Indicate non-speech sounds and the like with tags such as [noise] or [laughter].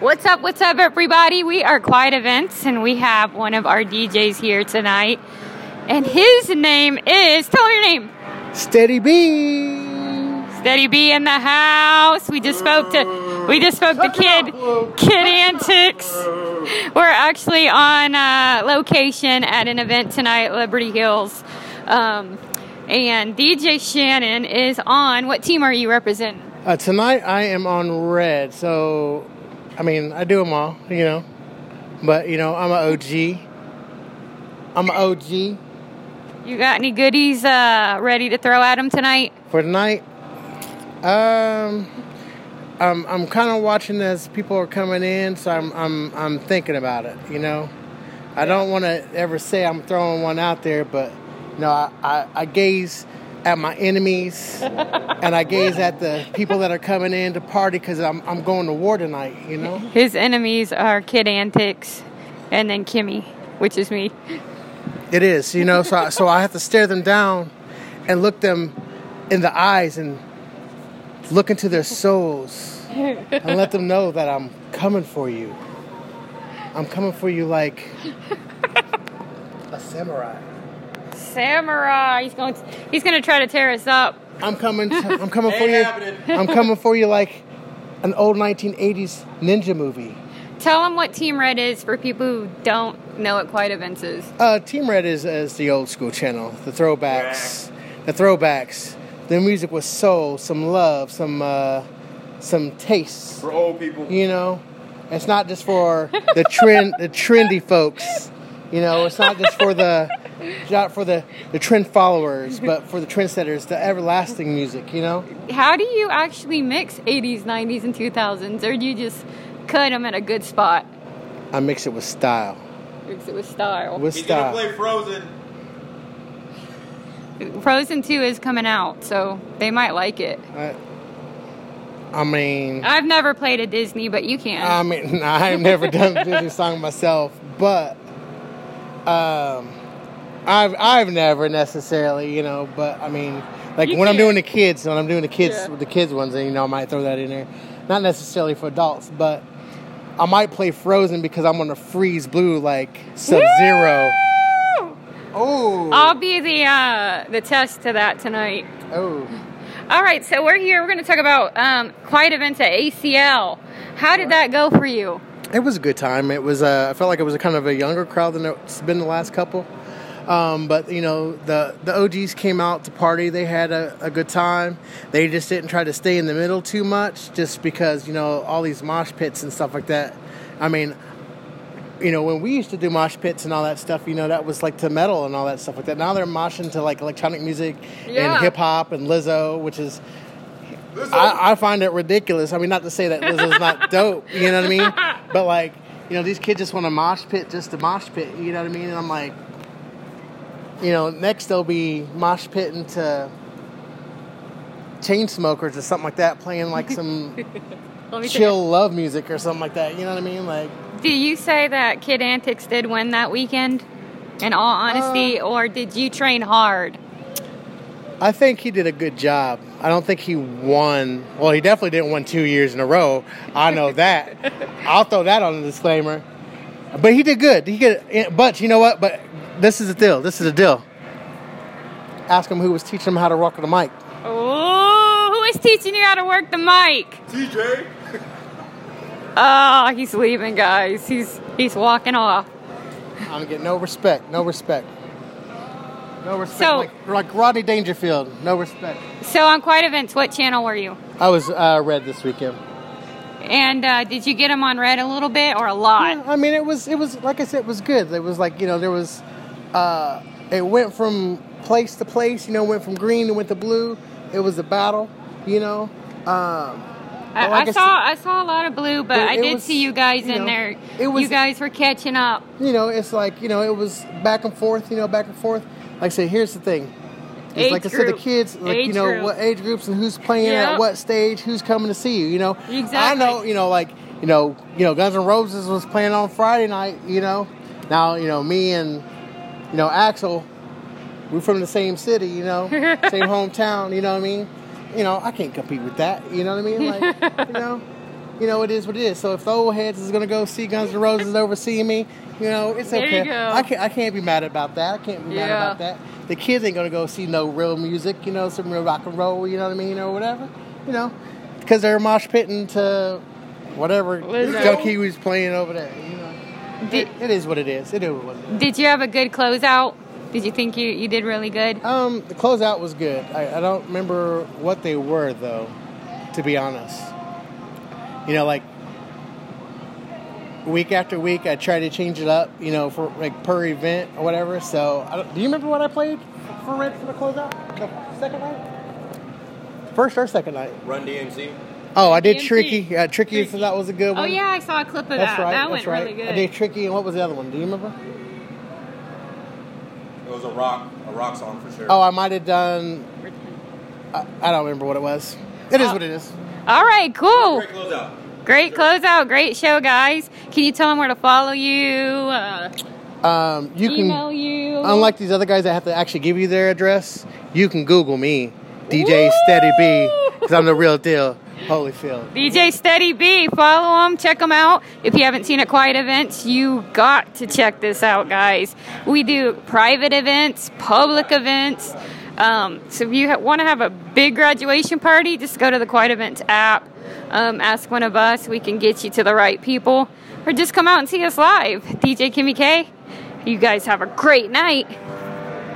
What's up? What's up, everybody? We are Quiet Events, and we have one of our DJs here tonight. And his name is, tell me your name. Steady B. Steady B in the house. We just spoke to, we just spoke to Kid, Kid Antics. We're actually on uh, location at an event tonight, Liberty Hills. Um, and DJ Shannon is on. What team are you representing? Uh, tonight I am on red, so I mean I do them all, you know. But you know I'm an OG. I'm an OG You got any goodies uh, ready to throw at him tonight? for tonight. Um, I'm I'm kind of watching as people are coming in, so I'm I'm I'm thinking about it. You know, I don't want to ever say I'm throwing one out there, but you know I I, I gaze at my enemies and I gaze at the people that are coming in to party because I'm I'm going to war tonight. You know. His enemies are Kid Antics and then Kimmy, which is me. It is, you know, so I, so I have to stare them down and look them in the eyes and look into their souls and let them know that I'm coming for you. I'm coming for you like a samurai. Samurai. He's going. To, he's going to try to tear us up. I'm coming. To, I'm coming [laughs] for you. I'm coming for you like an old 1980s ninja movie. Tell them what Team Red is for people who don't know what Quiet Events is. Uh, Team Red is, is the old school channel, the throwbacks, the throwbacks. The music was soul, some love, some uh, some taste. For old people. You know, it's not just for the trend, the trendy folks. You know, it's not just for the not for the the trend followers, but for the trendsetters, the everlasting music. You know, How do you actually mix 80s, 90s, and 2000s, or do you just cut them at a good spot? I mix it with style, Mix it with style. with He's gonna style. play Frozen. Frozen 2 is coming out, so they might like it. I, I mean, I've never played a Disney, but you can. I mean, [laughs] I've never done a Disney song myself, but um, I've I've never necessarily, you know. But I mean, like You when I'm doing the kids, when I'm doing the kids Yeah. with the kids ones, and you know, I might throw that in there. Not necessarily for adults, but I might play Frozen because I'm gonna freeze blue like Sub Zero. Oh, I'll be the uh, the test to that tonight. oh. All right, so we're here. We're going to talk about um, quiet events at ACL. How did that go for you? It was a good time. It was. Uh, I felt like it was a kind of a younger crowd than it's been the last couple. Um, but you know, the the OGs came out to party. They had a, a good time. They just didn't try to stay in the middle too much, just because you know all these mosh pits and stuff like that. I mean, you know, when we used to do mosh pits and all that stuff, you know, that was like to metal and all that stuff like that. Now they're moshing to like electronic music Yeah. and hip hop and Lizzo, which is I, I find it ridiculous. I mean, not to say that Lizzo's not [laughs] dope, you know what I mean? But like, you know, these kids just want to mosh pit just to mosh pit, you know what I mean? And I'm like, you know, next they'll be mosh pitting to Chainsmokers or something like that, playing like some [laughs] chill love music or something like that. You know what I mean? Like, Do you say that Kid Antics did win that weekend? In all honesty, uh, or did you train hard? I think he did a good job. I don't think he won. Well, he definitely didn't win two years in a row. I know that. [laughs] I'll throw that on the disclaimer. But he did good. He could. But you know what? But this is the deal. This is the deal. Ask him who was teaching him how to rock the mic. Oh, who is teaching you how to work the mic? TJ. Oh, [laughs] he's leaving, guys. He's he's walking off. I'm getting no respect. No respect. No respect. So- like, like Rodney Dangerfield. No respect. So on Quiet Events, what channel were you? I was uh, red this weekend. And uh, did you get them on red a little bit or a lot? Yeah, I mean, it was it was like I said, it was good. It was like you know there was, uh, it went from place to place. You know, went from green to went to blue. It was a battle. You know, um, I, like I I saw I saw a lot of blue, but But I did was, see you guys you in know, there. it was- you guys were catching up. you know, it's like you know it was back and forth. You know, back and forth. Like I said, here's the thing. It's Age like I said, the kids, like Age you know, group. what age groups and who's playing Yep. at what stage, who's coming to see you. You know, exactly. I know, you know, like you know, you know, Guns N' Roses was playing on Friday night. You know, now you know me and you know Axl, we're from the same city. You know, [laughs] same hometown. You know what I mean? You know, I can't compete with that. You know what I mean? Like, [laughs] you know, you know, it is what it is. So if the old heads is gonna go see Guns N' Roses over seeing me, you know, it's okay. I can't I can't be mad about that. I can't be mad about that. The kids ain't gonna go see no real music, you know, some real rock and roll, you know what I mean, or whatever, you know, because they're mosh pitting to whatever Lizzo. junkie was playing over there. You know, Did, it is what it is. It is what it is. did you have a good closeout? Did you think you, you did really good? Um, the closeout was good. I, I don't remember what they were though, to be honest. You know, like week after week, I try to change it up. You know, for like per event or whatever. So, I don't, do you remember what I played for Red for the closeout? The second night, first or second night? Run DMC. Oh, I did DMC. Tricky. Yeah, Tricky. So that was a good Oh one. yeah, I saw a clip of That's that. right. that that's went right. really good. I did Tricky, and what was the other one? Do you remember? It was a rock, a rock song for sure. Oh, I might have done. I, I don't remember what it was. It is Oh. what it is. All right, cool. Great closeout. Great closeout. Great show, guys. Can you tell them where to follow you? Uh, Um, you can. email you. Unlike these other guys that have to actually give you their address, you can Google me, DJ Steady B, because I'm the real deal. Holyfield. DJ Steady B. Follow them, check them out. If you haven't seen at Quiet Events, you got to check this out, guys. We do private events, public events. Um, so if you ha- want to have a big graduation party, just go to the Quiet Events app. Um, ask one of us. We can get you to the right people. Or just come out and see us live. DJ Kimmy K. You guys have a great night.